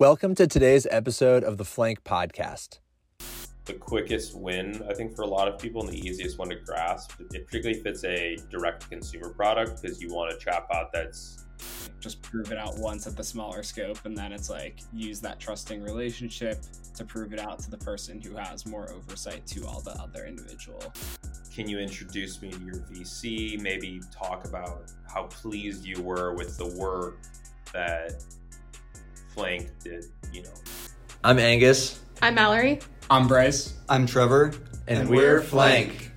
Welcome to today's episode of the Flank Podcast. The quickest win, I think, for a lot of people, and the easiest one to grasp, it particularly if it's a direct consumer product because you want a chatbot that's just prove it out once at the smaller scope, and then it's like use that trusting relationship to prove it out to the person who has more oversight to all the other individual. Can you introduce me to your VC? Maybe talk about how pleased you were with the work that Flank did, you know. I'm Angus. I'm Mallory. I'm Bryce. I'm Trevor. And, and we're Flank.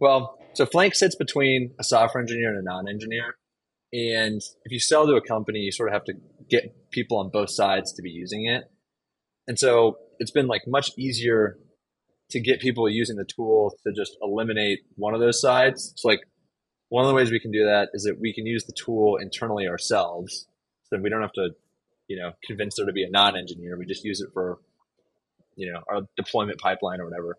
Well, so Flank sits between a software engineer and a non engineer. And if you sell to a company, you sort of have to get people on both sides to be using it. And so it's been like much easier to get people using the tool to just eliminate one of those sides. So like one of the ways we can do that is that we can use the tool internally ourselves. So then we don't have to, you know, convince there to be a non-engineer. We just use it for, you know, our deployment pipeline or whatever.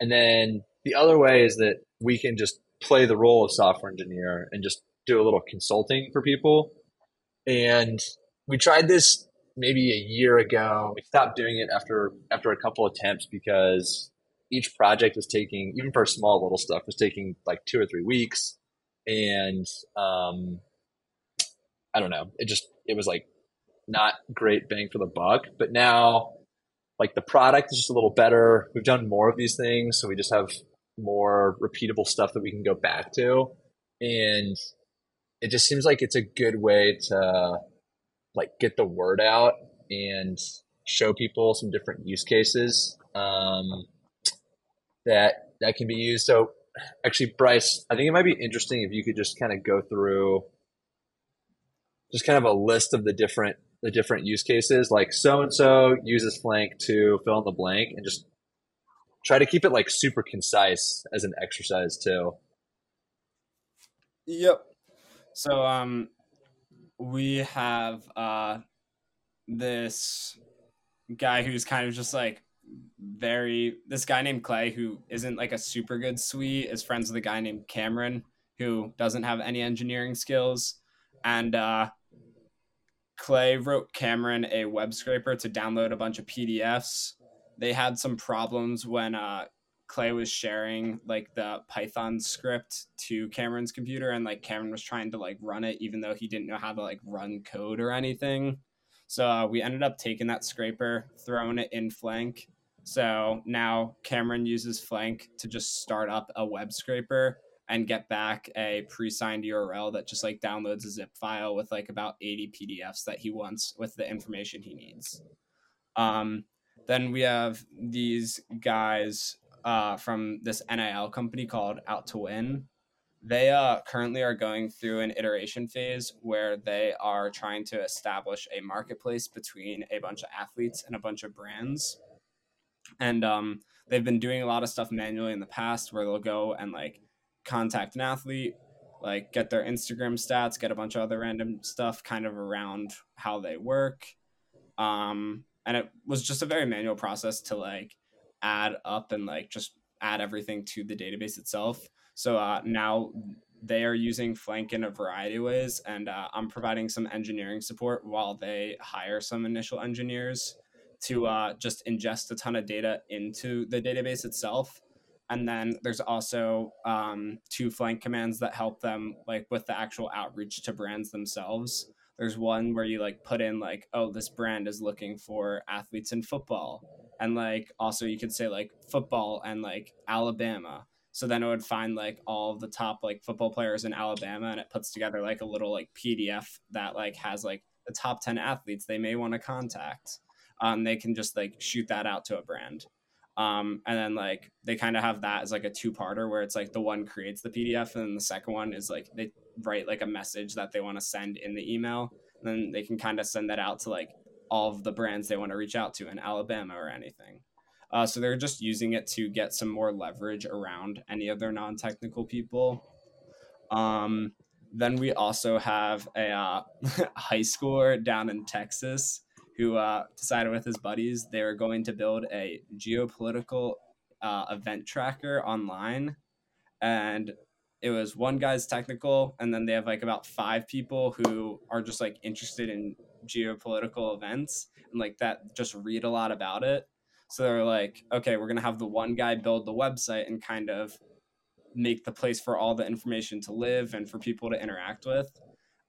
And then the other way is that we can just play the role of software engineer and just do a little consulting for people. And we tried this maybe a year ago. We stopped doing it after after a couple attempts because each project was taking, even for small little stuff, was taking like two or three weeks and um, I don't know. It just it was like not great bang for the buck. But now, like the product is just a little better. We've done more of these things, so we just have more repeatable stuff that we can go back to, and it just seems like it's a good way to like get the word out and show people some different use cases um, that that can be used. So actually, Bryce, I think it might be interesting if you could just kind of go through just kind of a list of the different the different use cases. Like so and so uses Flank to fill in the blank, and just try to keep it like super concise as an exercise too. Yep. So um, we have uh this guy who's kind of just like very this guy named Clay who isn't like a super good SWE is friends with a guy named Cameron who doesn't have any engineering skills and uh, Clay wrote Cameron a web scraper to download a bunch of PDFs. They had some problems when uh, Clay was sharing like the Python script to Cameron's computer and like Cameron was trying to like run it even though he didn't know how to like run code or anything. So uh, we ended up taking that scraper, throwing it in Flank, so now Cameron uses Flank to just start up a web scraper and get back a pre-signed URL that just like downloads a zip file with like about 80 PDFs that he wants with the information he needs. Um, then we have these guys uh, from this NIL company called Out to Win. They uh, currently are going through an iteration phase where they are trying to establish a marketplace between a bunch of athletes and a bunch of brands and um, they've been doing a lot of stuff manually in the past where they'll go and like contact an athlete like get their instagram stats get a bunch of other random stuff kind of around how they work. Um, and it was just a very manual process to like add up and like just add everything to the database itself. So uh, now they are using flank in a variety of ways and uh, i'm providing some engineering support while they hire some initial engineers to uh, just ingest a ton of data into the database itself. And then there's also um, two flank commands that help them like with the actual outreach to brands themselves. There's one where you like put in like, oh, this brand is looking for athletes in football. And like also you could say like football and like Alabama. So then it would find like all the top like football players in Alabama and it puts together like a little like PDF that like has like the top 10 athletes they may want to contact um, they can just like shoot that out to a brand. Um, and then like they kind of have that as like a two parter where it's like the one creates the PDF and the second one is like they write like a message that they want to send in the email. And then they can kind of send that out to like all of the brands they want to reach out to in Alabama or anything. Uh, so they're just using it to get some more leverage around any other non technical people. Um, then we also have a uh, high schooler down in Texas who uh, decided with his buddies they were going to build a geopolitical uh, event tracker online. And it was one guy's technical, and then they have like about five people who are just like interested in geopolitical events and like that just read a lot about it. So they're like, okay, we're gonna have the one guy build the website and kind of make the place for all the information to live and for people to interact with.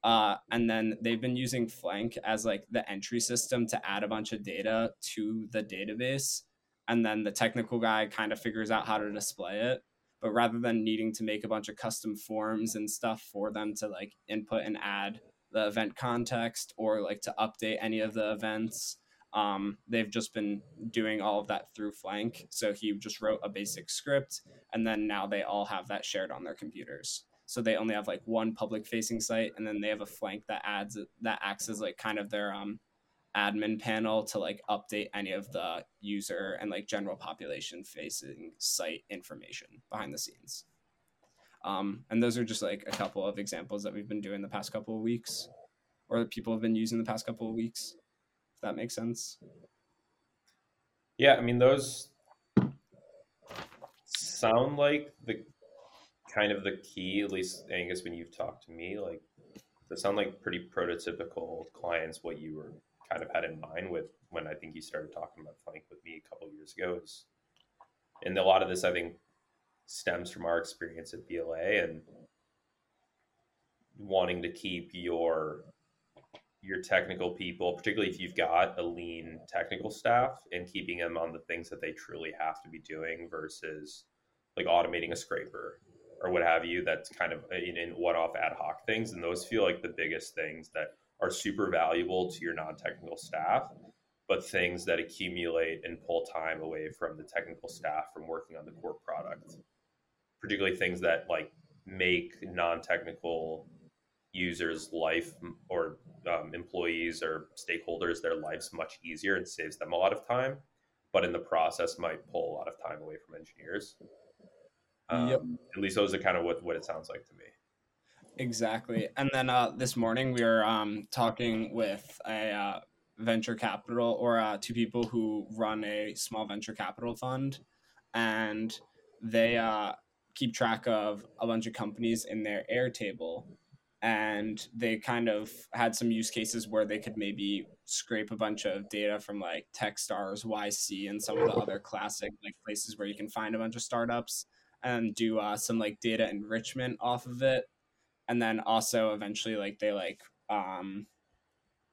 Uh, and then they've been using Flank as like the entry system to add a bunch of data to the database. And then the technical guy kind of figures out how to display it. But rather than needing to make a bunch of custom forms and stuff for them to like input and add the event context or like to update any of the events, um, they've just been doing all of that through Flank. So he just wrote a basic script, and then now they all have that shared on their computers. So they only have like one public facing site, and then they have a Flank that adds that acts as like kind of their um, admin panel to like update any of the user and like general population facing site information behind the scenes. Um, and those are just like a couple of examples that we've been doing the past couple of weeks, or that people have been using the past couple of weeks if that makes sense. Yeah, I mean those sound like the kind of the key, at least Angus, when you've talked to me, like they sound like pretty prototypical clients. What you were kind of had in mind with when I think you started talking about Flank with me a couple years ago is, and a lot of this I think stems from our experience at BLA and wanting to keep your your technical people, particularly if you've got a lean technical staff and keeping them on the things that they truly have to be doing versus like automating a scraper or what have you that's kind of in, in one-off ad hoc things. And those feel like the biggest things that are super valuable to your non-technical staff but things that accumulate and pull time away from the technical staff from working on the core product. Particularly things that like make non-technical users life or um, employees or stakeholders their lives much easier and saves them a lot of time but in the process might pull a lot of time away from engineers um, yep. at least those are kind of what, what it sounds like to me. Exactly. And then uh, this morning we were um, talking with a uh, venture capital or uh, two people who run a small venture capital fund. And they uh, keep track of a bunch of companies in their airtable. And they kind of had some use cases where they could maybe scrape a bunch of data from like Techstars, YC, and some of the other classic like places where you can find a bunch of startups and do uh, some like data enrichment off of it, and then also eventually like they like um,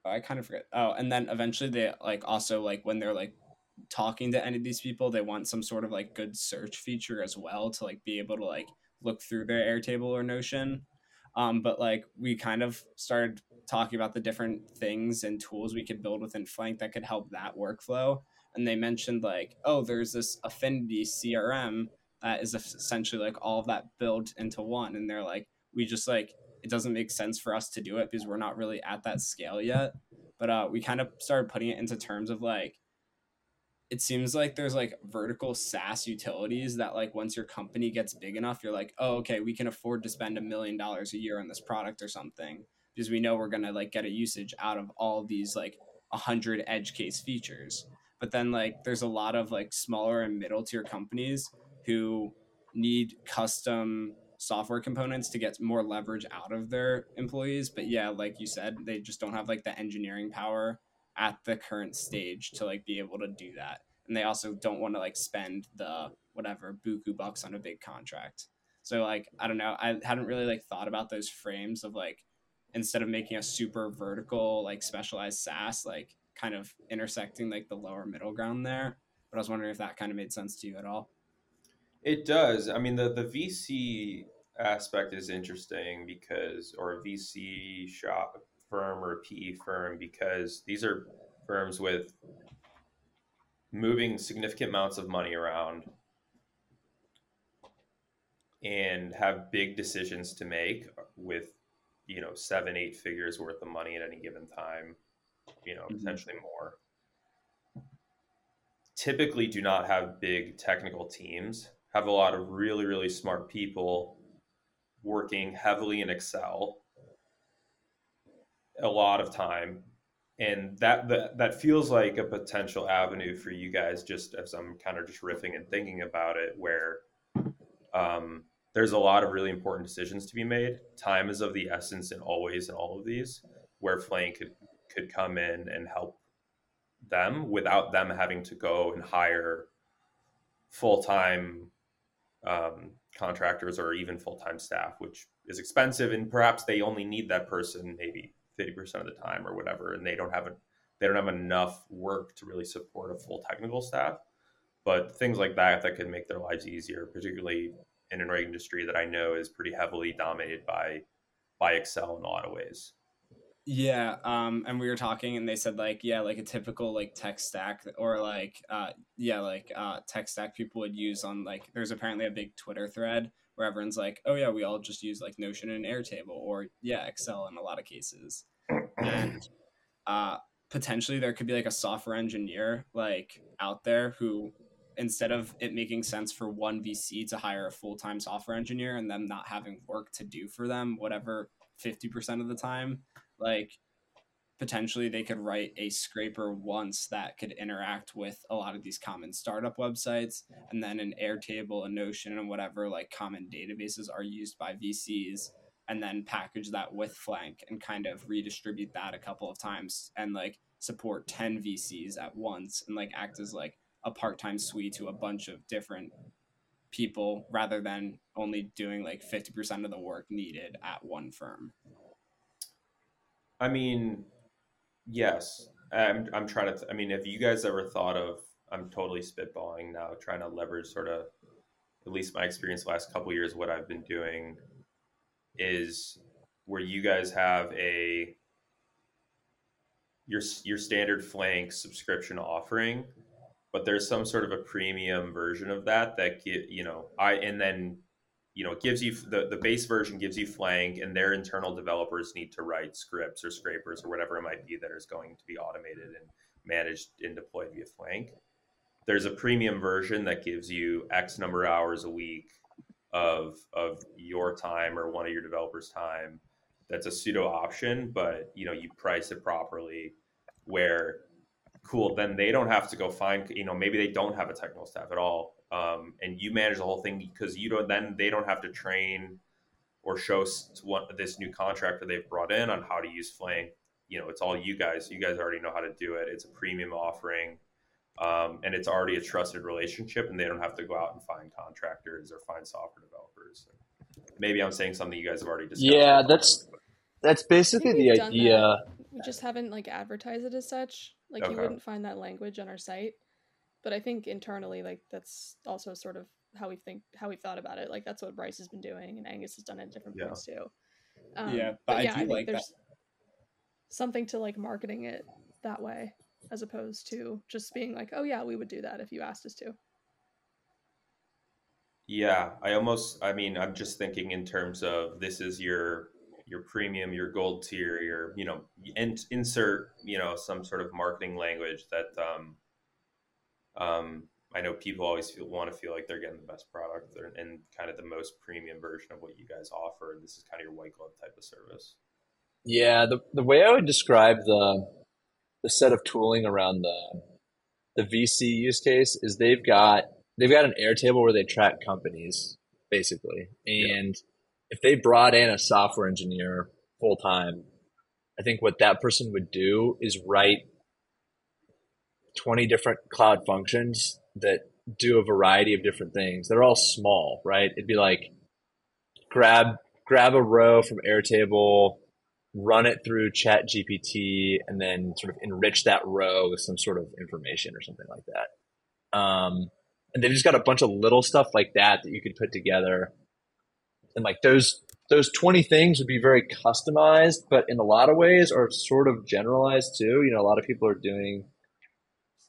I kind of forget. Oh, and then eventually they like also like when they're like talking to any of these people, they want some sort of like good search feature as well to like be able to like look through their Airtable or Notion um, but like we kind of started talking about the different things and tools we could build within Flank that could help that workflow. And they mentioned like, oh, there's this Affinity CRM that is essentially like all of that built into one. And they're like, we just like it doesn't make sense for us to do it because we're not really at that scale yet. But uh, we kind of started putting it into terms of like it seems like there's like vertical SaaS utilities that like once your company gets big enough, you're like, oh, okay, we can afford to spend a million dollars a year on this product or something because we know we're gonna like get a usage out of all these like a hundred edge case features. But then like there's a lot of like smaller and middle tier companies who need custom software components to get more leverage out of their employees. But yeah, like you said, they just don't have like the engineering power at the current stage to like be able to do that. And they also don't want to like spend the whatever buku bucks on a big contract. So like i don't know i hadn't really like thought about those frames of like instead of making a super vertical like specialized saas like kind of intersecting like the lower middle ground there. But i was wondering if that kind of made sense to you at all it does. I mean the the vc aspect is interesting because or a vc shop firm or a PE firm because these are firms with moving significant amounts of money around and have big decisions to make with you know seven eight figures worth of money at any given time you know mm-hmm. potentially more. Typically do not have big technical teams have a lot of really really smart people working heavily in excel a lot of time and that, that that feels like a potential avenue for you guys just as i'm kind of just riffing and thinking about it where um, there's a lot of really important decisions to be made. Time is of the essence in always in all of these, where Flank could, could come in and help them without them having to go and hire full time um, contractors or even full time staff, which is expensive, and perhaps they only need that person maybe fifty percent of the time or whatever, and they don't have a they don't have enough work to really support a full technical staff. But things like that that could make their lives easier, particularly in an industry that I know is pretty heavily dominated by by Excel in a lot of ways. Yeah, um, and we were talking, and they said like, yeah, like a typical like tech stack, or like, uh, yeah, like uh, tech stack people would use on like. There's apparently a big Twitter thread where everyone's like, oh yeah, we all just use like Notion and Airtable, or yeah, Excel in a lot of cases, and uh, potentially there could be like a software engineer like out there who instead of it making sense for one VC to hire a full time software engineer and them not having work to do for them, whatever 50% of the time, like potentially they could write a scraper once that could interact with a lot of these common startup websites and then an airtable a notion and whatever like common databases are used by vcs and then package that with flank and kind of redistribute that a couple of times and like support 10 vcs at once and like act as like a part-time SWE to a bunch of different people rather than only doing like 50% of the work needed at one firm I mean, yes. I'm, I'm trying to, th- I mean, have you guys ever thought of, I'm totally spitballing now, trying to leverage sort of, at least my experience last couple years, what I've been doing is where you guys have a, your, your standard flank subscription offering, but there's some sort of a premium version of that that get, you know, I, and then you know, it gives you the, the base version gives you Flank, and their internal developers need to write scripts or scrapers or whatever it might be that is going to be automated and managed and deployed via Flank. There's a premium version that gives you X number of hours a week of of your time or one of your developers' time. That's a pseudo option, but you know you price it properly. Where cool, then they don't have to go find. You know, maybe they don't have a technical staff at all um, and you manage the whole thing because you don't then they don't have to train or show what this new contractor they've brought in on how to use Flank. You know, it's all you guys. You guys already know how to do it. It's a premium offering, um, and it's already a trusted relationship, and they don't have to go out and find contractors or find software developers. Maybe I'm saying something you guys have already discussed. Yeah, that's that's basically the idea. That. We just haven't like advertised it as such. Like okay. you wouldn't find that language on our site but I think internally, like that's also sort of how we think, how we thought about it. Like that's what Bryce has been doing, and Angus has done it at different yeah. points too. Um, yeah, but, but yeah, I, I think like there's that. something to like marketing it that way, as opposed to just being like, oh yeah, we would do that if you asked us to. Yeah, I almost, I mean, I'm just thinking in terms of this is your your premium, your gold tier, your you know, in, insert you know some sort of marketing language that um, um, I know people always feel want to feel like they're getting the best product and kind of the most premium version of what you guys offer. And this is kind of your white glove type of service. Yeah, the the way I would describe the the set of tooling around the the VC use case is they've got they've got an Airtable where they track companies basically, and yeah. if they brought in a software engineer full time, I think what that person would do is write 20 different cloud functions that do a variety of different things. They're all small, right? It'd be like grab grab a row from Airtable, run it through Chat GPT, and then sort of enrich that row with some sort of information or something like that. Um, and they've just got a bunch of little stuff like that that you could put together. And like those those 20 things would be very customized, but in a lot of ways are sort of generalized too. You know, a lot of people are doing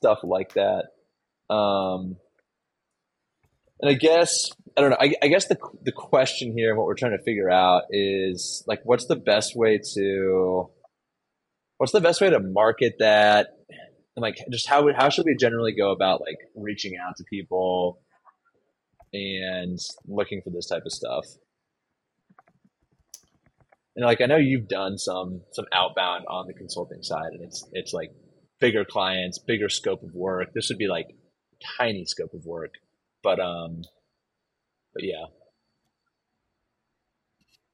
stuff like that. Um, and I guess I don't know. I, I, guess the the question here, what we're trying to figure out is like, what's the best way to, what's the best way to market that, and like, just how how should we generally go about like reaching out to people and looking for this type of stuff? And like, I know you've done some some outbound on the consulting side, and it's it's like bigger clients, bigger scope of work. This would be like tiny scope of work, but um, but yeah.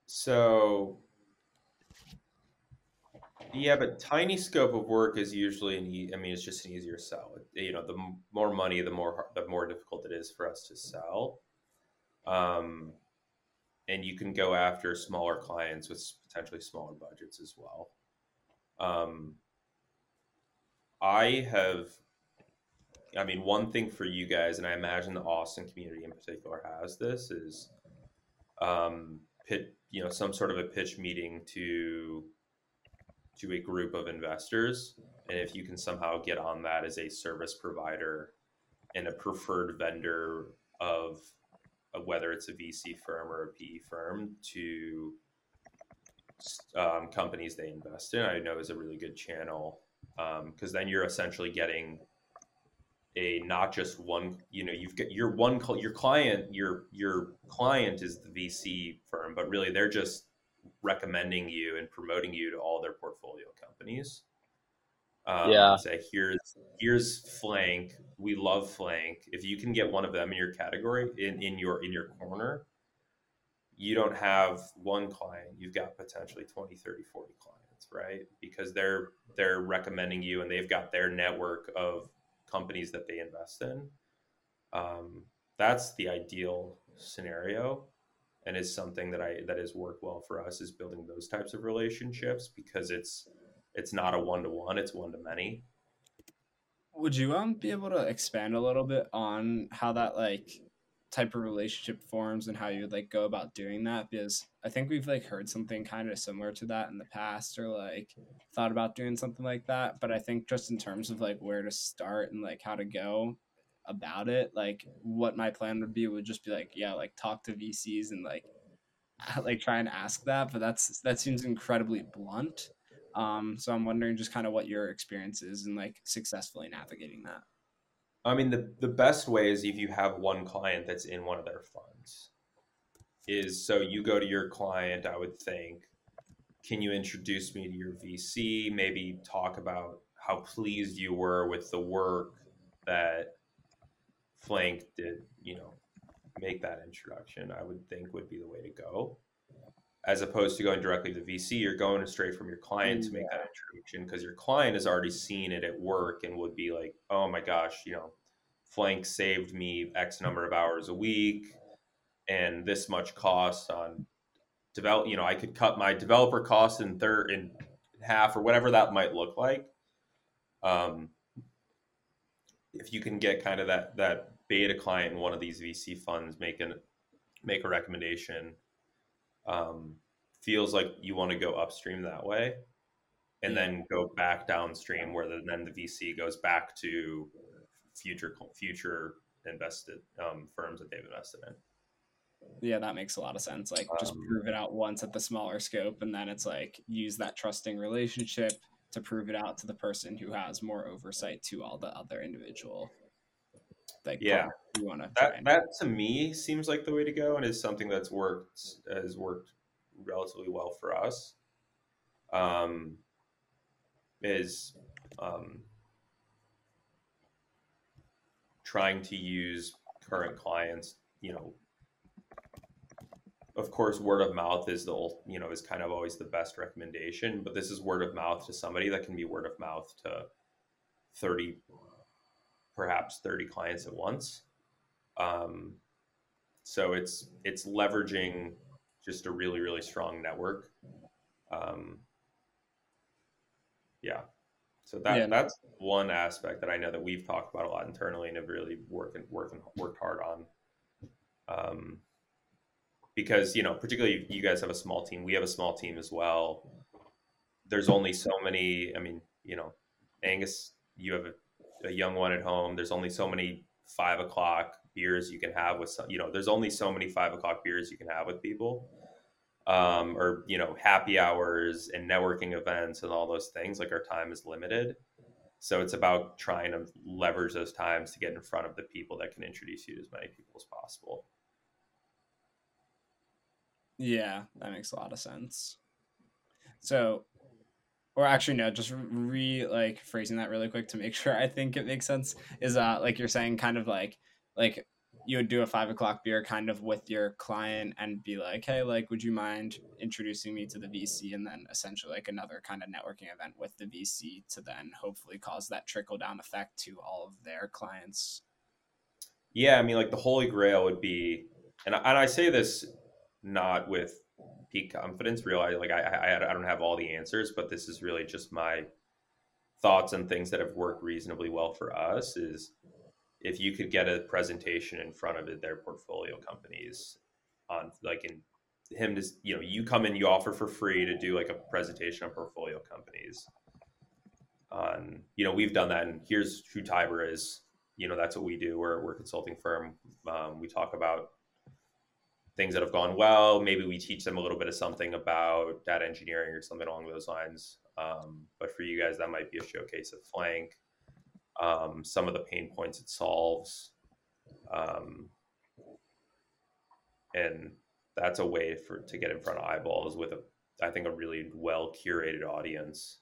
So yeah, but tiny scope of work is usually an. E- I mean, it's just an easier sell. You know, the more money, the more the more difficult it is for us to sell. Um, and you can go after smaller clients with potentially smaller budgets as well. Um, I have, I mean, one thing for you guys, and I imagine the Austin community in particular has this is, um, pit, you know, some sort of a pitch meeting to to a group of investors, and if you can somehow get on that as a service provider and a preferred vendor of whether it's a VC firm or a PE firm to um, companies they invest in, I know is a really good channel because um, then you're essentially getting a not just one you know you've got your one your client your your client is the vc firm but really they're just recommending you and promoting you to all their portfolio companies. Um, yeah. say here's here's flank. We love flank. If you can get one of them in your category in, in your in your corner you don't have one client. You've got potentially 20 30 40 clients right? Because they're they're recommending you and they've got their network of companies that they invest in. Um, that's the ideal scenario and is something that i that has worked well for us is building those types of relationships because it's it's not a one-to-one it's one to many would you um be able to expand a little bit on how that like type of relationship forms and how you would like go about doing that because i think we've like heard something kind of similar to that in the past or like thought about doing something like that but i think just in terms of like where to start and like how to go about it like what my plan would be would just be like yeah like talk to vcs and like like try and ask that but that's that seems incredibly blunt. Um so i'm wondering just kind of what your experience is in like successfully navigating that I mean, the, the best way is if you have one client that's in one of their funds. Is so you go to your client, I would think, can you introduce me to your VC? Maybe talk about how pleased you were with the work that Flank did, you know, make that introduction, I would think would be the way to go. As opposed to going directly to the VC, you're going straight from your client to make that introduction because your client has already seen it at work and would be like, oh my gosh, you know, Flank saved me X number of hours a week and this much cost on develop. You know, I could cut my developer costs in third in half or whatever that might look like. Um, if you can get kind of that that beta client in one of these VC funds make an make a recommendation, um, feels like you want to go upstream that way, and yeah. then go back downstream where the, then the VC goes back to future future invested um, firms that they've invested in. Yeah, that makes a lot of sense. Like just um, prove it out once at the smaller scope, and then it's like use that trusting relationship to prove it out to the person who has more oversight to all the other individual. Like yeah, you want to that that to me seems like the way to go, and is something that's worked has worked relatively well for us. Um, is um, trying to use current clients, you know, of course, word of mouth is the old, you know is kind of always the best recommendation, but this is word of mouth to somebody that can be word of mouth to thirty, perhaps thirty clients at once. Um, so it's it's leveraging just a really really strong network. Um, yeah, so that yeah. that's one aspect that I know that we've talked about a lot internally and have really worked working worked hard on. Um, because you know, particularly you guys have a small team, we have a small team as well. There's only so many. I mean, you know, Angus, you have a, a young one at home. There's only so many five o'clock beers you can have with some. You know, there's only so many five o'clock beers you can have with people um, or you know happy hours and networking events and all those things like our time is limited so it's about trying to leverage those times to get in front of the people that can introduce you to as many people as possible yeah that makes a lot of sense so or actually no just re like phrasing that really quick to make sure i think it makes sense is uh like you're saying kind of like like you would do a five o'clock beer kind of with your client and be like, hey, like, would you mind introducing me to the VC? And then essentially like another kind of networking event with the VC to then hopefully cause that trickle down effect to all of their clients. Yeah, I mean, like the holy grail would be, and I, and I say this not with peak confidence. Realize like I, I I don't have all the answers, but this is really just my thoughts and things that have worked reasonably well for us. Is if you could get a presentation in front of their portfolio companies on like in him to you know you come in you offer for free to do like a presentation on portfolio companies on you know we've done that and here's who Tiber is you know that's what we do we're, we're a consulting firm um, we talk about things that have gone well maybe we teach them a little bit of something about data engineering or something along those lines um, but for you guys that might be a showcase of flank um, some of the pain points it solves. Um, and that's a way for to get in front of eyeballs with a I think a really well curated audience.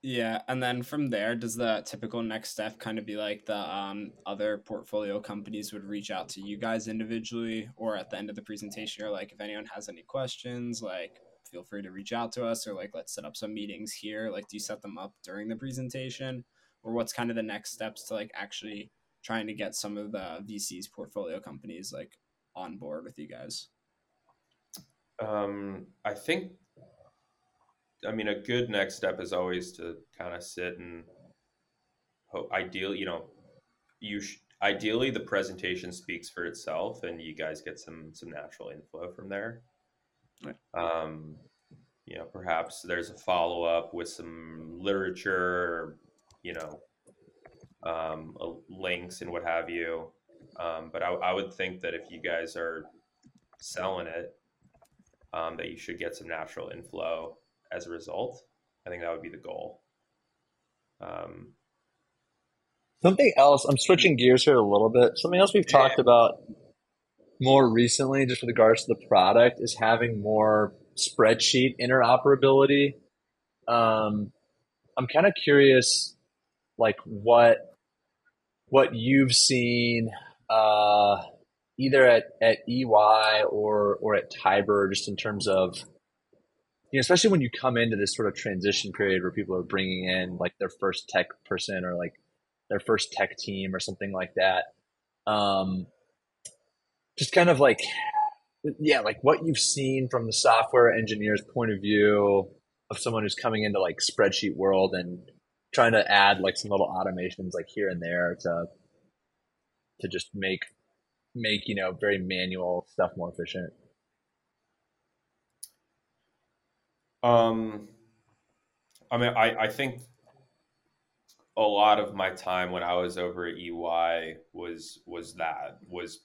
Yeah, and then from there, does the typical next step kind of be like the um, other portfolio companies would reach out to you guys individually, or at the end of the presentation, or like if anyone has any questions, like feel free to reach out to us or like let's set up some meetings here like do you set them up during the presentation? Or what's kind of the next steps to like actually trying to get some of the vcs portfolio companies like on board with you guys? Um i think i mean a good next step is always to kind of sit and hope ideally you know you sh- ideally the presentation speaks for itself and you guys get some some natural inflow from there Right. Um, you know, perhaps there's a follow up with some literature, you know, um, links and what have you. Um, but I, I, would think that if you guys are selling it, um, that you should get some natural inflow as a result. I think that would be the goal. Um, Something else, I'm switching gears here a little bit. Something else we've yeah. talked about more recently, just with regards to the product, is having more spreadsheet interoperability. Um, I'm kind of curious, like what what you've seen uh, either at, at EY or or at Tiber, just in terms of you know, especially when you come into this sort of transition period where people are bringing in like their first tech person or like their first tech team or something like that. Um, just kind of like yeah like what you've seen from the software engineer's point of view of someone who's coming into like spreadsheet world and trying to add like some little automations like here and there to to just make make you know very manual stuff more efficient um i mean i i think a lot of my time when i was over at ey was was that was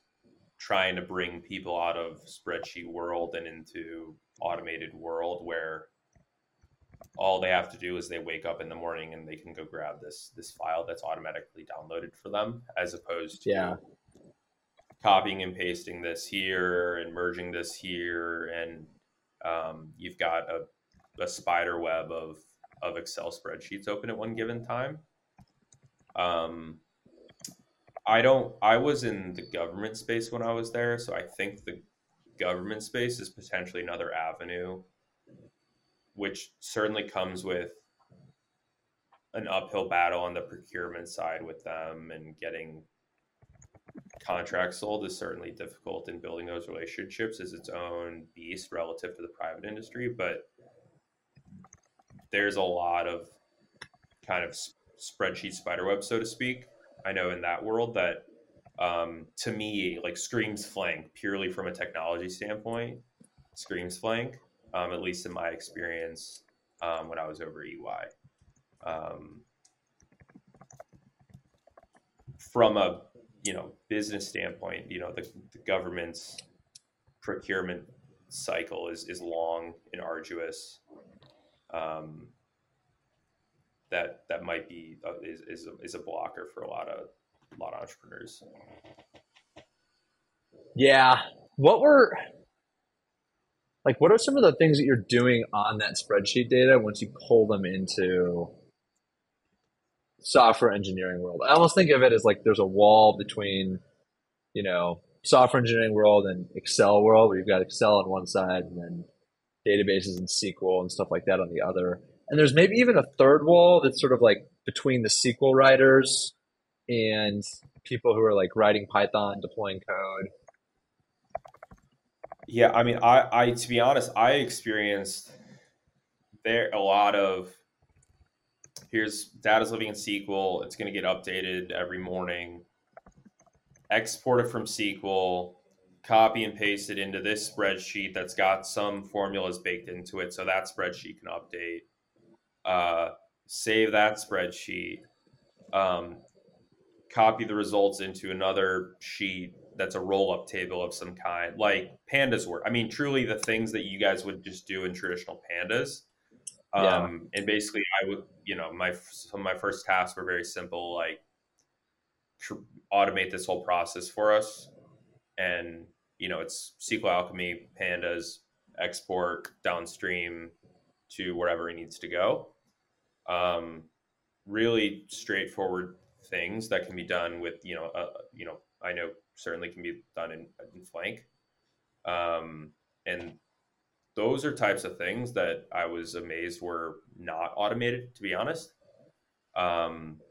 trying to bring people out of spreadsheet world and into automated world where all they have to do is they wake up in the morning and they can go grab this this file that's automatically downloaded for them as opposed to yeah. copying and pasting this here and merging this here and um, you've got a, a spider web of of excel spreadsheets open at one given time um, I don't. I was in the government space when I was there, so I think the government space is potentially another avenue, which certainly comes with an uphill battle on the procurement side with them and getting contracts sold is certainly difficult in building those relationships is its own beast relative to the private industry but there's a lot of kind of spreadsheet spiderweb so to speak I know in that world that um, to me like screams flank purely from a technology standpoint screams flank um, at least in my experience um, when I was over EY. Um, from a you know business standpoint, you know the, the government's procurement cycle is is long and arduous. Um, that that might be uh, is is a, is a blocker for a lot of a lot of entrepreneurs. Yeah, what were like what are some of the things that you're doing on that spreadsheet data once you pull them into software engineering world. I almost think of it as like there's a wall between, you know, software engineering world and Excel world, where you've got Excel on one side and then databases and SQL and stuff like that on the other. And there's maybe even a third wall that's sort of like between the SQL writers and people who are like writing Python, deploying code. Yeah, I mean, I, I to be honest, I experienced there a lot of here's data's living in SQL. It's going to get updated every morning. Export it from SQL, copy and paste it into this spreadsheet that's got some formulas baked into it, so that spreadsheet can update. Uh, save that spreadsheet. Um, copy the results into another sheet that's a roll up table of some kind, like pandas work. I mean, truly the things that you guys would just do in traditional pandas. Um, yeah. and basically I would, you know, my, some of my first tasks were very simple, like tr- automate this whole process for us. And, you know, it's SQL Alchemy, pandas, export downstream to wherever it needs to go. Um, really straightforward things that can be done with, you know, uh, you know, I know certainly can be done in, in Flank. Um, and those are types of things that I was amazed were not automated, to be honest. Um,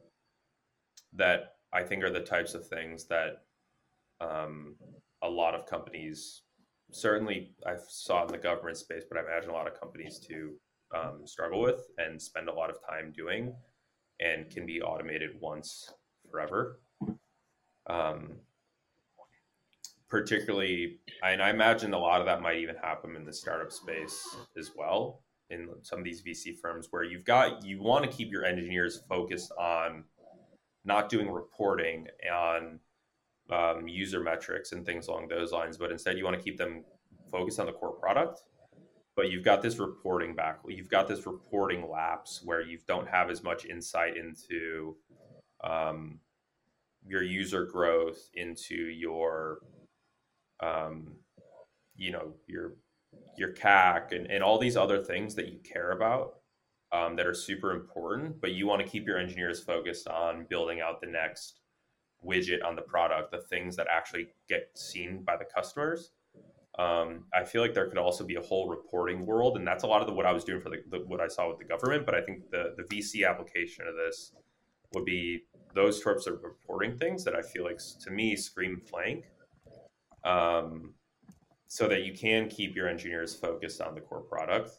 that I think are the types of things that um, a lot of companies, certainly I saw in the government space, but I imagine a lot of companies too um, struggle with and spend a lot of time doing and can be automated once forever. Um, particularly, and I imagine a lot of that might even happen in the startup space as well. In some of these VC firms, where you've got you want to keep your engineers focused on not doing reporting on um, user metrics and things along those lines, but instead you want to keep them focused on the core product. But you've got this reporting back, you've got this reporting lapse where you don't have as much insight into um, your user growth, into your um, you know your your CAC and, and all these other things that you care about um, that are super important, but you want to keep your engineers focused on building out the next widget on the product, the things that actually get seen by the customers. Um, I feel like there could also be a whole reporting world, and that's a lot of the, what I was doing for the, the, what I saw with the government. But I think the the VC application of this would be those types of reporting things that I feel like to me scream flank um, so that you can keep your engineers focused on the core product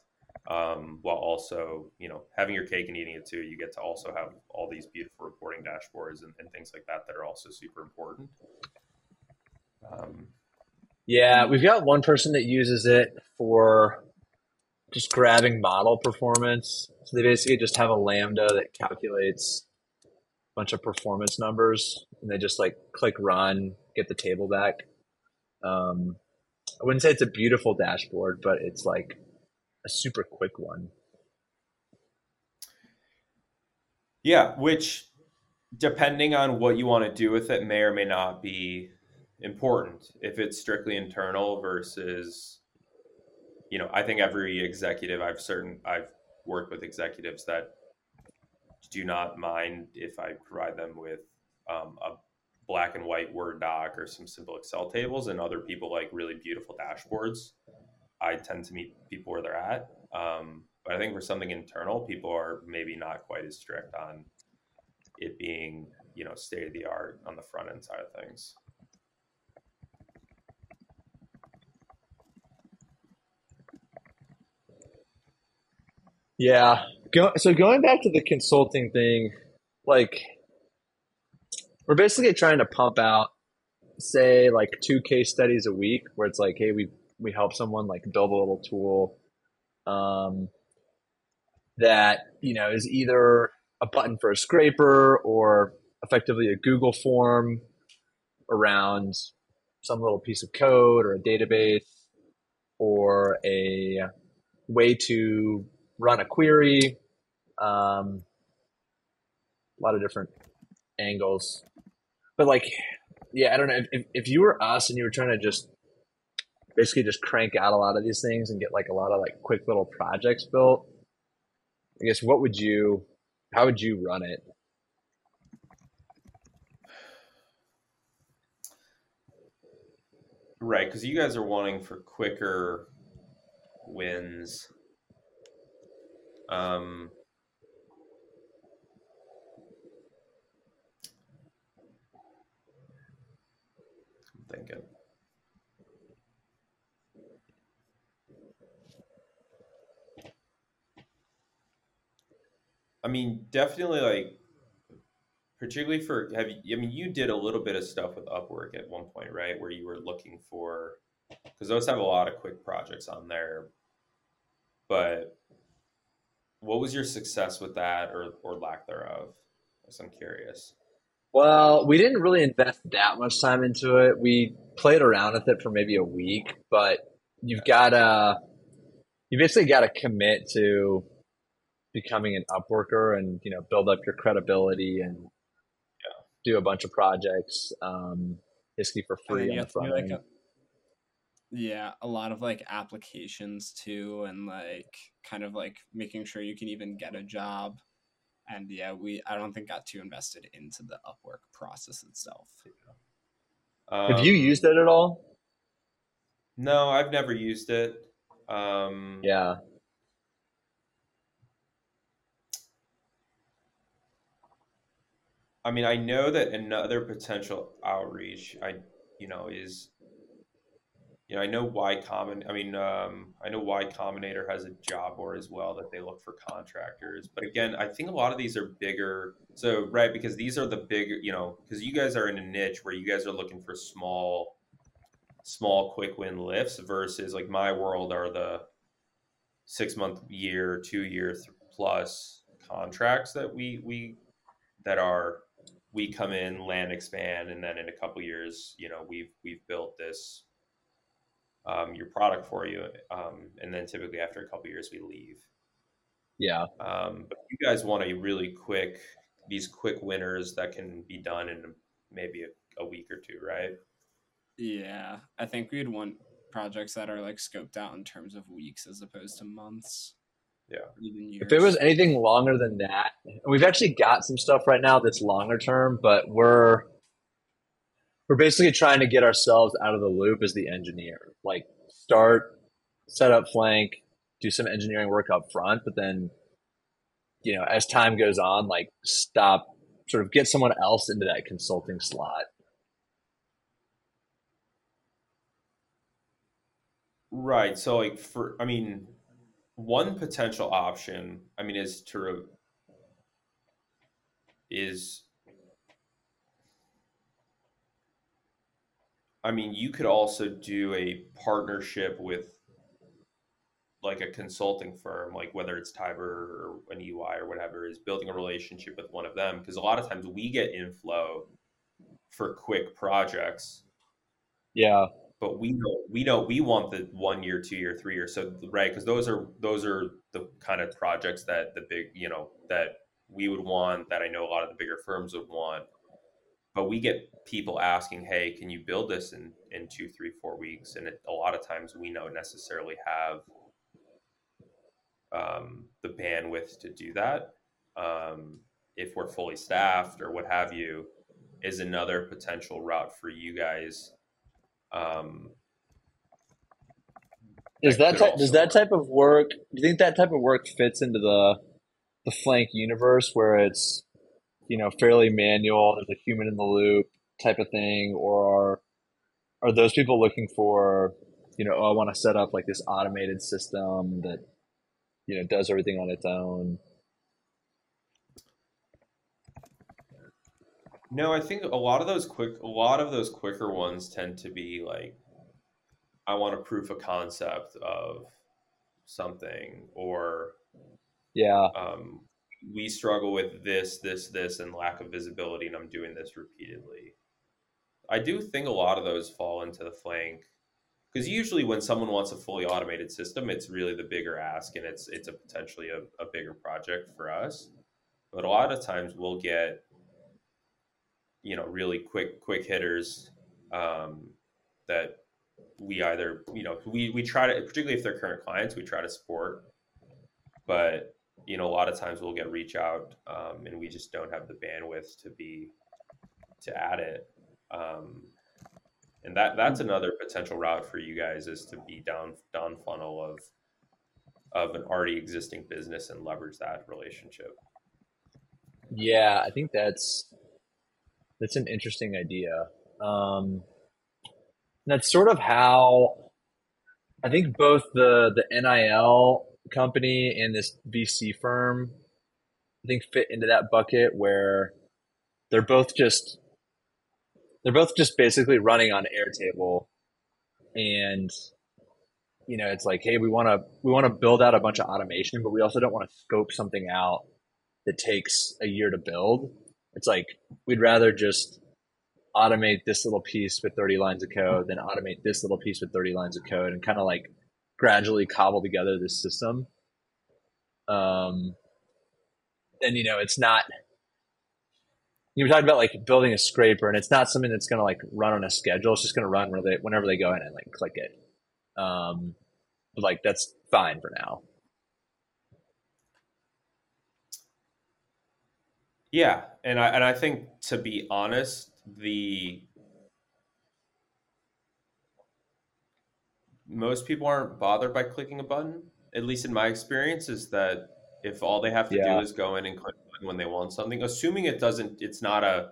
um, while also you know having your cake and eating it too you get to also have all these beautiful reporting dashboards and, and things like that that are also super important. Um, yeah we've got one person that uses it for just grabbing model performance. So they basically just have a lambda that calculates a bunch of performance numbers and they just like click run get the table back. Um, I wouldn't say it's a beautiful dashboard, but it's like a super quick one. Yeah, which depending on what you want to do with it may or may not be important if it's strictly internal versus you know, I think every executive I've certain I've worked with executives that do not mind if I provide them with um, a black and white Word doc or some simple Excel tables, and other people like really beautiful dashboards. I tend to meet people where they're at. Um, but I think for something internal, people are maybe not quite as strict on it being, you know, state of the art on the front end side of things. Yeah. Go, so going back to the consulting thing, like we're basically trying to pump out say like two case studies a week where it's like hey we we help someone like build a little tool um, that you know is either a button for a scraper or effectively a google form around some little piece of code or a database or a way to run a query um, a lot of different angles but like, yeah, I don't know. If, if you were us and you were trying to just basically just crank out a lot of these things and get like a lot of like quick little projects built. I guess what would you, how would you run it? Right, because you guys are wanting for quicker wins. Um, I'm thinking. I mean, definitely like particularly for have you, I mean you did a little bit of stuff with Upwork at one point, right? Where you were looking for because those have a lot of quick projects on there. But what was your success with that or or lack thereof? I'm curious. Well, we didn't really invest that much time into it. We played around with it for maybe a week, but you've got to you basically got to commit to becoming an Upworker and you know build up your credibility and yeah. do a bunch of projects um, basically for free on the front like a, yeah, a lot of like applications too, and like kind of like making sure you can even get a job. And yeah, we I don't think got too invested into the Upwork process itself. Um, Have you used it at all? No, I've never used it. Um, yeah, I mean, I know that another potential outreach, I you know, is you know, I know Y Common. I mean, um, I know Y Combinator has a job board as well that they look for contractors. But again, I think a lot of these are bigger. So right, because these are the bigger, you know, because you guys are in a niche where you guys are looking for small, small quick win lifts versus like my world are the six month, year, two year plus contracts that we we that are we come in, land, expand, and then in a couple years, you know, we've we've built this um, your product for you, um, and then typically after a couple years, we leave. Yeah. Um, but you guys want a really quick these quick winners that can be done in maybe a, a week or two, right? Yeah, I think we'd want projects that are like scoped out in terms of weeks as opposed to months. Yeah. If it was anything longer than that, we've actually got some stuff right now that's longer term, but we're we're basically trying to get ourselves out of the loop as the engineer. Like start, set up Flank, do some engineering work up front, but then you know, as time goes on, like stop sort of get someone else into that consulting slot. Right. So like for I mean one potential option, I mean, is to is I mean, you could also do a partnership with like a consulting firm, like whether it's Tiber or an EY or whatever, is building a relationship with one of them. Because a lot of times we get inflow for quick projects. Yeah but we know we know we want the one year, two year, three year. So right, because those are those are the kind of projects that the big you know that we would want that I know a lot of the bigger firms would want. But we get people asking, "Hey, can you build this in in two, three, four weeks?" And it, a lot of times we don't necessarily have um, the bandwidth to do that. Um, if we're fully staffed or what have you, is another potential route for you guys um, is that, that does that type of work? Do you think that type of work fits into the the flank universe where it's you know fairly manual? There's a human in the loop type of thing, or are are those people looking for you know? Oh, I want to set up like this automated system that you know does everything on its own. No, I think a lot of those quick, a lot of those quicker ones tend to be like, I want to proof a concept of something, or yeah, um, we struggle with this, this, this, and lack of visibility, and I'm doing this repeatedly. I do think a lot of those fall into the flank because usually when someone wants a fully automated system, it's really the bigger ask, and it's it's a potentially a, a bigger project for us. But a lot of times we'll get you know really quick quick hitters um, that we either you know we we try to particularly if they're current clients we try to support but you know a lot of times we'll get reach out um, and we just don't have the bandwidth to be to add it um, and that that's another potential route for you guys is to be down down funnel of of an already existing business and leverage that relationship. Yeah, I think that's that's an interesting idea. Um, that's sort of how I think both the the NIL company and this VC firm I think fit into that bucket where they're both just they're both just basically running on Airtable and you know it's like hey we want to we want to build out a bunch of automation but we also don't want to scope something out that takes a year to build it's like we'd rather just automate this little piece with 30 lines of code than automate this little piece with 30 lines of code and kind of like gradually cobble together this system. Um and you know it's not you were talking about like building a scraper and it's not something that's going to like run on a schedule. It's just going to run whenever they go in and like click it. Um but like that's fine for now yeah and i and i think to be honest the most people aren't bothered by clicking a button at least in my experience is that if all they have to yeah. do is go in and click when they want something, assuming it doesn't, it's not a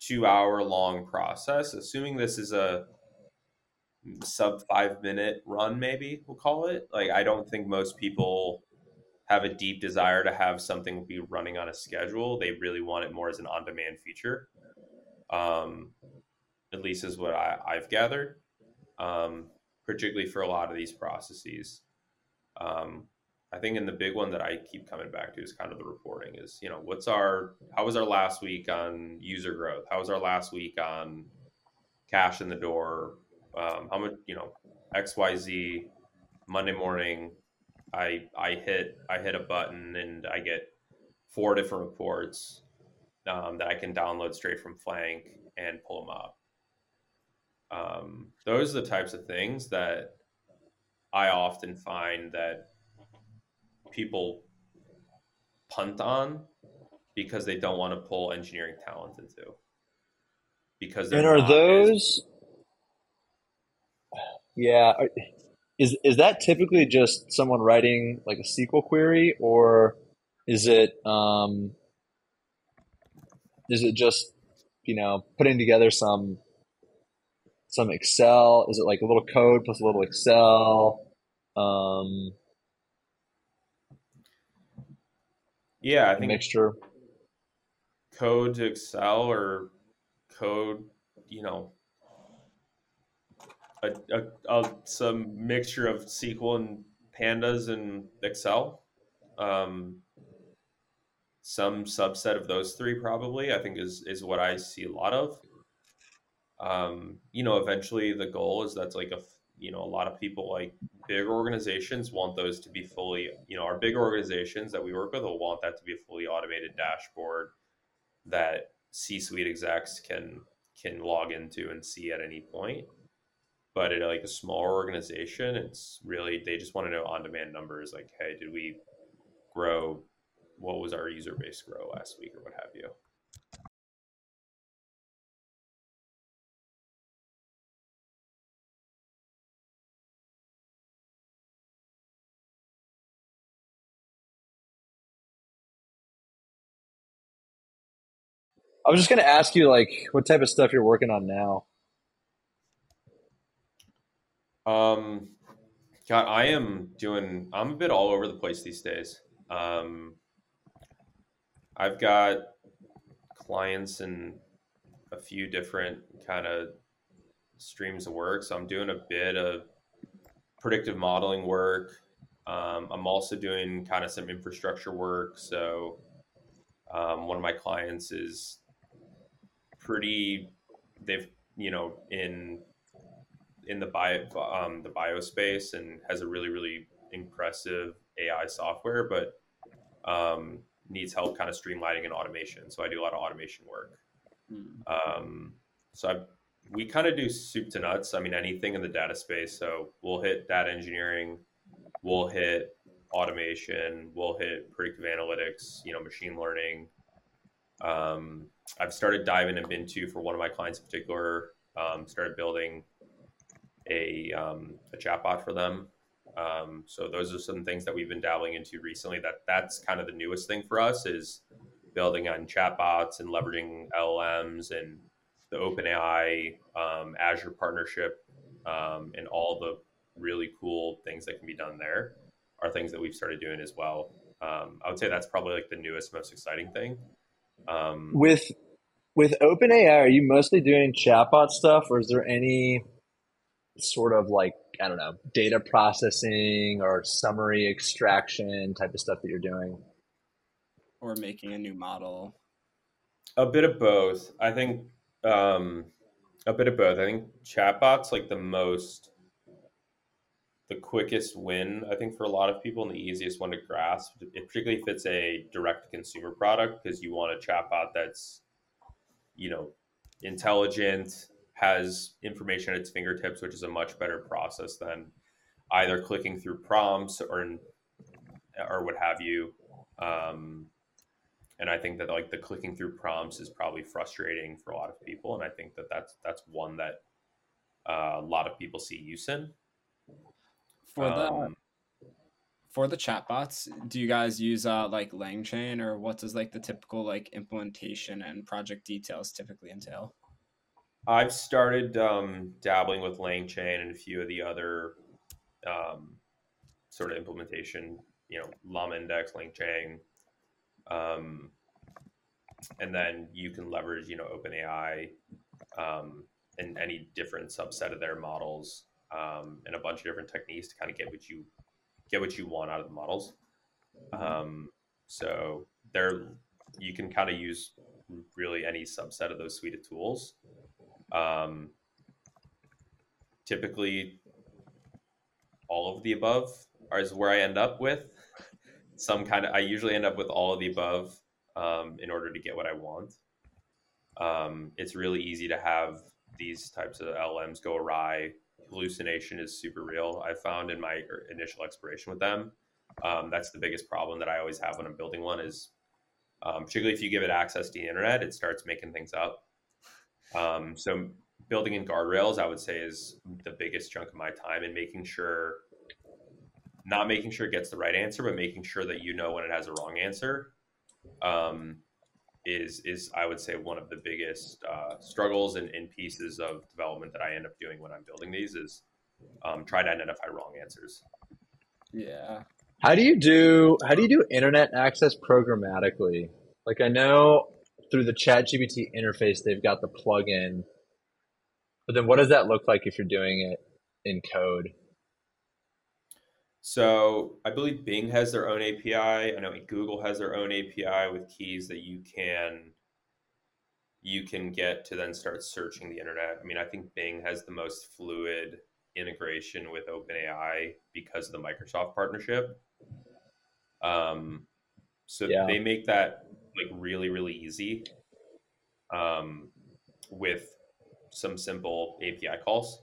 two hour long process, assuming this is a sub five minute run, maybe we'll call it. Like, I don't think most people have a deep desire to have something be running on a schedule. They really want it more as an on demand feature. Um, at least is what I, I've gathered, um, particularly for a lot of these processes. Um, I think in the big one that I keep coming back to is kind of the reporting is, you know, what's our, how was our last week on user growth? How was our last week on cash in the door? Um, how much, you know, X, Y, Z Monday morning, I, I hit, I hit a button and I get four different reports um, that I can download straight from Flank and pull them up. Um, those are the types of things that I often find that people punt on because they don't want to pull engineering talent into. Because and are those? As... Yeah, is is that typically just someone writing like a SQL query, or is it um, is it just you know putting together some some Excel? Is it like a little code plus a little Excel? Um, Yeah, I think mixture code to Excel or code, you know, a, a, a, some mixture of SQL and pandas and Excel. Um, some subset of those three probably I think is is what I see a lot of. Um, you know, eventually the goal is that's like a you know a lot of people like big organizations want those to be fully you know our big organizations that we work with will want that to be a fully automated dashboard that c-suite execs can can log into and see at any point but at like a smaller organization it's really they just want to know on demand numbers like hey did we grow what was our user base grow last week or what have you I was just going to ask you, like, what type of stuff you're working on now. Um, God, I am doing. I'm a bit all over the place these days. Um, I've got clients in a few different kind of streams of work. So I'm doing a bit of predictive modeling work. Um, I'm also doing kind of some infrastructure work. So um, one of my clients is pretty they've you know in in the bio um, the biospace and has a really really impressive AI software, but um, needs help kind of streamlining and automation. So I do a lot of automation work. Mm. Um, so I, we kind of do soup to nuts. I mean, anything in the data space. So we'll hit data engineering, we'll hit automation, we'll hit predictive analytics, you know, machine learning, um, I've started diving into for one of my clients in particular um, started building a um, a chatbot for them. Um, so those are some things that we've been dabbling into recently. That that's kind of the newest thing for us is building on chatbots and leveraging LLMs and the OpenAI um, Azure partnership um, and all the really cool things that can be done there are things that we've started doing as well. Um, I would say that's probably like the newest, most exciting thing. Um, with with OpenAI, are you mostly doing chatbot stuff, or is there any sort of like I don't know data processing or summary extraction type of stuff that you're doing, or making a new model? A bit of both. I think um, a bit of both. I think chatbots like the most the quickest win, I think, for a lot of people and the easiest one to grasp, particularly if it's a direct consumer product, because you want a chatbot that's, you know, intelligent, has information at its fingertips, which is a much better process than either clicking through prompts or or what have you. Um, and I think that like the clicking through prompts is probably frustrating for a lot of people, and I think that that's that's one that uh, a lot of people see use in. For the um, for the chatbots, do you guys use uh like LangChain or what does like the typical like implementation and project details typically entail? I've started um, dabbling with LangChain and a few of the other um, sort of implementation, you know, LlamaIndex, LangChain, um, and then you can leverage, you know, OpenAI um, and any different subset of their models um, and a bunch of different techniques to kind of get what you get what you want out of the models. Um, so there, you can kind of use really any subset of those suite of tools. Um, typically, all of the above is where I end up with some kind of. I usually end up with all of the above um, in order to get what I want. Um, it's really easy to have these types of LMs go awry hallucination is super real. I found in my er, initial exploration with them, um, that's the biggest problem that I always have when I'm building one is, um, particularly if you give it access to the internet, it starts making things up. Um, so building in guardrails, I would say, is the biggest chunk of my time and making sure, not making sure it gets the right answer, but making sure that you know when it has a wrong answer. Um, is is I would say one of the biggest uh, struggles and, and, pieces of development that I end up doing when I'm building these is um, try to identify wrong answers. Yeah. How do you do how do you do internet access programmatically? Like I know through the ChatGPT interface they've got the plugin, but then what does that look like if you're doing it in code? So I believe Bing has their own API. I know Google has their own API with keys that you can you can get to then start searching the internet. I mean, I think Bing has the most fluid integration with OpenAI because of the Microsoft partnership. Um, so yeah. they make that like really really easy um, with some simple API calls,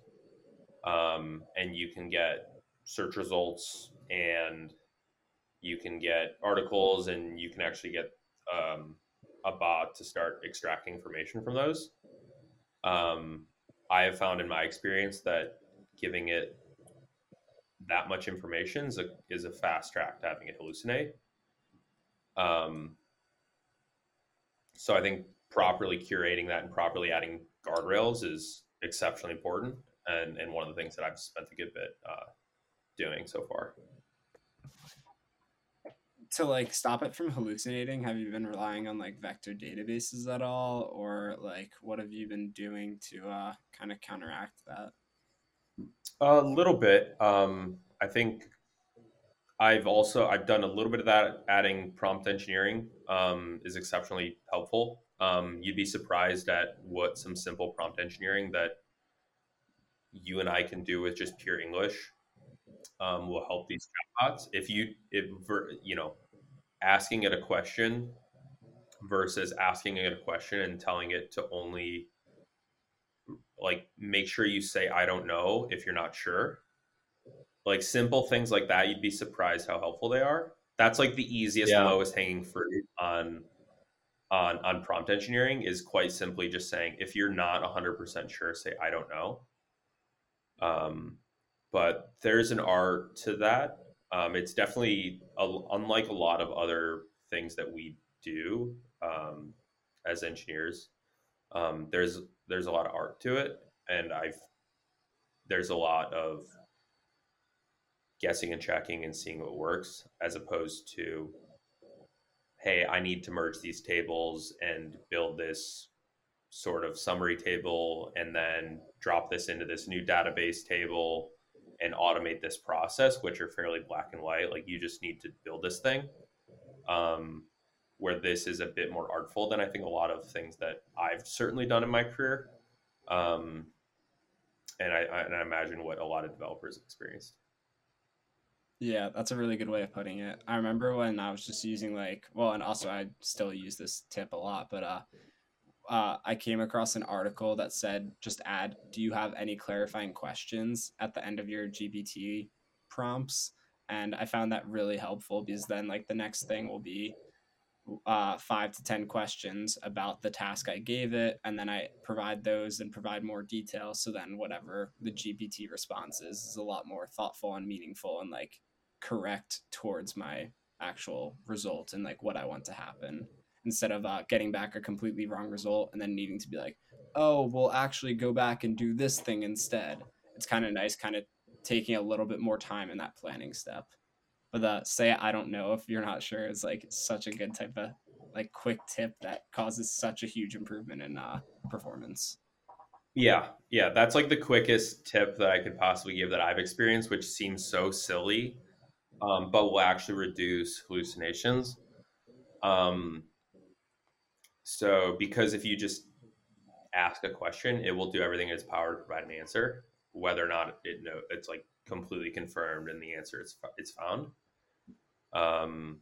um, and you can get search results and you can get articles and you can actually get um, a bot to start extracting information from those. Um, I have found in my experience that giving it that much information is a, is a fast track to having it hallucinate. Um, so I think properly curating that and properly adding guardrails is exceptionally important and, and one of the things that I've spent a good bit uh, doing so far. To like stop it from hallucinating, have you been relying on like vector databases at all, or like what have you been doing to uh, kind of counteract that? A little bit. Um, I think I've also I've done a little bit of that. Adding prompt engineering um, is exceptionally helpful. Um, you'd be surprised at what some simple prompt engineering that you and I can do with just pure English um, will help these chatbots. If you, if you know, asking it a question versus asking it a question and telling it to only like make sure you say I don't know if you're not sure. Like simple things like that, you'd be surprised how helpful they are. That's like the easiest, yeah. lowest hanging fruit on on on prompt engineering is quite simply just saying if you're not 100% sure say i don't know um, but there's an art to that um, it's definitely a, unlike a lot of other things that we do um, as engineers um, there's there's a lot of art to it and i've there's a lot of guessing and checking and seeing what works as opposed to hey i need to merge these tables and build this sort of summary table and then drop this into this new database table and automate this process which are fairly black and white. Like you just need to build this thing um, where this is a bit more artful than i think a lot of things that i've certainly done in my career. Um, and I, I, and I imagine what a lot of developers experienced yeah, that's a really good way of putting it. I remember when I was just using like, well, and also I still use this tip a lot, but uh, uh, I came across an article that said just add, do you have any clarifying questions at the end of your GPT prompts? And I found that really helpful because then like the next thing will be uh, five to 10 questions about the task I gave it. And then I provide those and provide more detail. So then whatever the GPT response is, is a lot more thoughtful and meaningful and like correct towards my actual result and like what I want to happen instead of uh, getting back a completely wrong result and then needing to be like, oh, we'll actually go back and do this thing instead. It's kind of nice, kind of taking a little bit more time in that planning step. But the say I don't know if you're not sure is like such a good type of like quick tip that causes such a huge improvement in uh, performance. Yeah, yeah, that's like the quickest tip that I could possibly give that I've experienced, which seems so silly um, but will actually reduce hallucinations. Um, so, because if you just ask a question, it will do everything in its power to provide an answer, whether or not it know it's like completely confirmed and the answer is it's found. Um,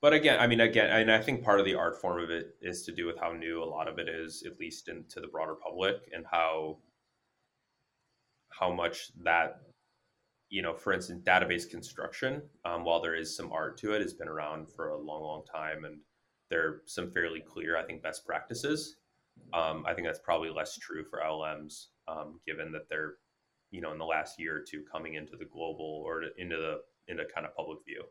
but again, I mean, again, and I think part of the art form of it is to do with how new a lot of it is, at least into the broader public, and how how much that you know, for instance, database construction, um, while there is some art to it, has been around for a long, long time, and there are some fairly clear, I think, best practices. Um, I think that's probably less true for LMs, um, given that they're, you know, in the last year or two coming into the global or into the into kind of public view.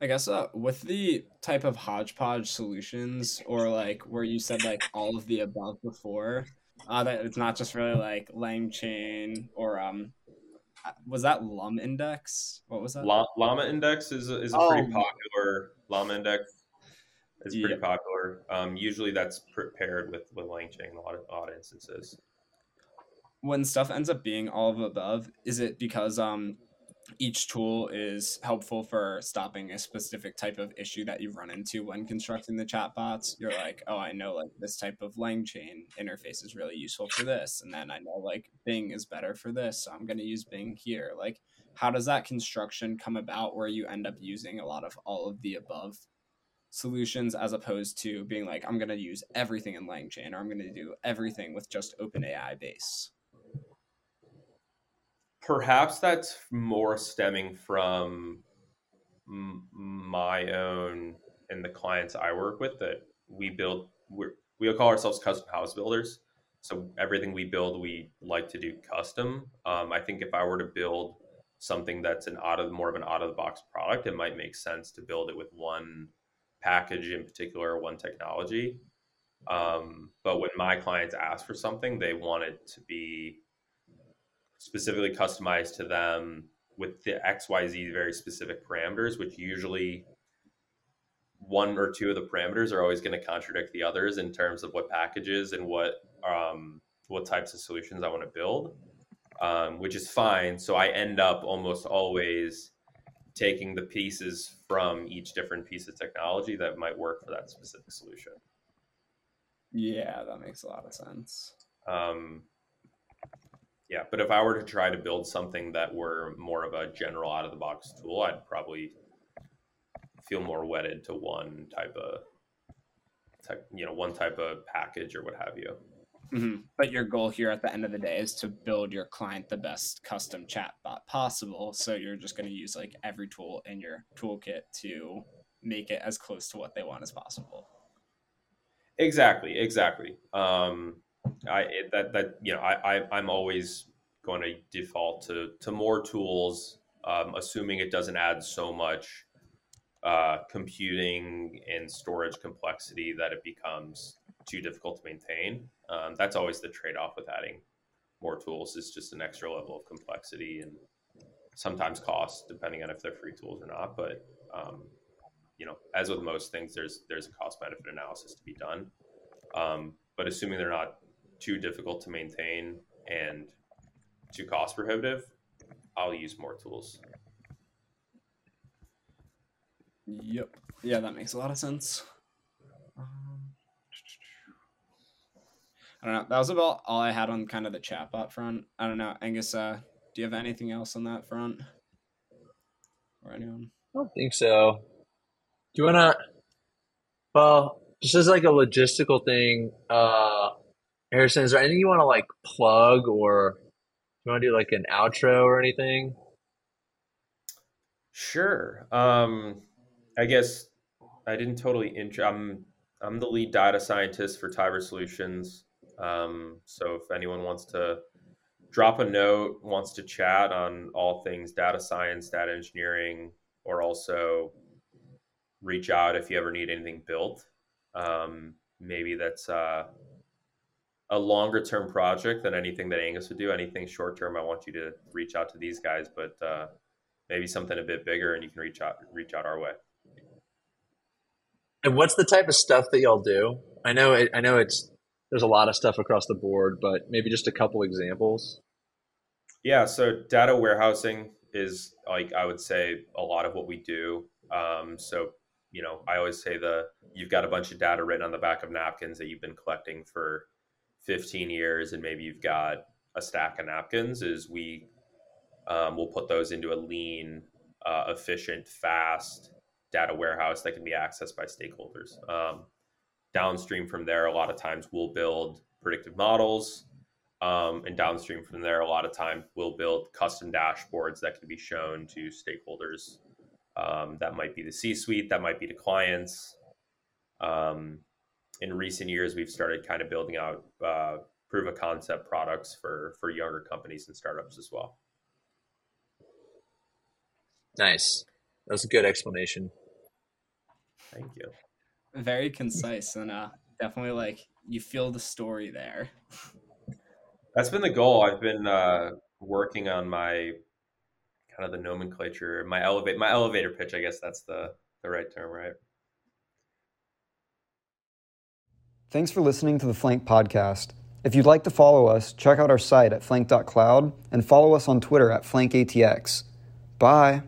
I guess uh, with the type of hodgepodge solutions, or like where you said like all of the above before, uh, that it's not just really like LangChain or um, uh, was that Lum Index? What was that? Llama Index is a, is a oh. pretty popular Llama Index. Is pretty yeah. popular. Um, usually that's paired with with LangChain in a lot of, a lot of instances. When stuff ends up being all of above, is it because um each tool is helpful for stopping a specific type of issue that you run into when constructing the chatbots. You're like, oh, I know like this type of LangChain interface is really useful for this, and then I know like Bing is better for this, so I'm going to use Bing here. Like, how does that construction come about where you end up using a lot of all of the above solutions as opposed to being like, I'm going to use everything in LangChain or I'm going to do everything with just OpenAI base? Perhaps that's more stemming from my own and the clients I work with that we build. we we call ourselves custom house builders. So everything we build, we like to do custom. Um, I think if I were to build something that's an out of more of an out of the box product, it might make sense to build it with one package in particular, one technology. Um, but when my clients ask for something, they want it to be specifically customized to them with the XYZ very specific parameters, which usually one or two of the parameters are always going to contradict the others in terms of what packages and what um, what types of solutions I want to build, um, which is fine. So I end up almost always taking the pieces from each different piece of technology that might work for that specific solution. Yeah, that makes a lot of sense. Um, yeah, but if I were to try to build something that were more of a general out of the box tool, I'd probably feel more wedded to one type of you know one type of package or what have you. Mm-hmm. But your goal here at the end of the day is to build your client the best custom chatbot possible. So you're just going to use like every tool in your toolkit to make it as close to what they want as possible. Exactly, exactly. Um, I that that you know I, I I'm always going to default to to more tools, um, assuming it doesn't add so much uh, computing and storage complexity that it becomes too difficult to maintain. Um, that's always the trade off with adding more tools is just an extra level of complexity and sometimes cost, depending on if they're free tools or not. But um, you know, as with most things, there's there's a cost benefit analysis to be done. Um, but assuming they're not too difficult to maintain and too cost prohibitive, I'll use more tools. Yep. Yeah, that makes a lot of sense. Um, I don't know. That was about all I had on kind of the chatbot front. I don't know, Angus. Uh, do you have anything else on that front, or anyone? I don't think so. Do you wanna? Well, just as like a logistical thing, uh, Harrison, is there anything you want to like plug or you want to do like an outro or anything? Sure. Um, I guess I didn't totally intro. I'm I'm the lead data scientist for Tiber Solutions. Um, so if anyone wants to drop a note, wants to chat on all things data science, data engineering, or also reach out if you ever need anything built. Um, maybe that's uh, a longer term project than anything that Angus would do. Anything short term, I want you to reach out to these guys, but uh, maybe something a bit bigger, and you can reach out reach out our way. And what's the type of stuff that y'all do? I know it, I know it's there's a lot of stuff across the board, but maybe just a couple examples. Yeah, so data warehousing is like I would say a lot of what we do. Um, so you know, I always say the you've got a bunch of data written on the back of napkins that you've been collecting for 15 years, and maybe you've got a stack of napkins. Is we um, we'll put those into a lean, uh, efficient, fast data warehouse that can be accessed by stakeholders. Um, downstream from there, a lot of times we'll build predictive models. Um, and downstream from there, a lot of times we'll build custom dashboards that can be shown to stakeholders. Um, that might be the C suite, that might be the clients. Um, in recent years, we've started kind of building out uh, proof of concept products for for younger companies and startups as well. Nice. That was a good explanation. Thank you. Very concise and uh, definitely like you feel the story there. That's been the goal. I've been uh, working on my kind of the nomenclature, my elevate, my elevator pitch. I guess that's the the right term, right? Thanks for listening to the Flank podcast. If you'd like to follow us, check out our site at flank.cloud and follow us on Twitter at flankatx. Bye.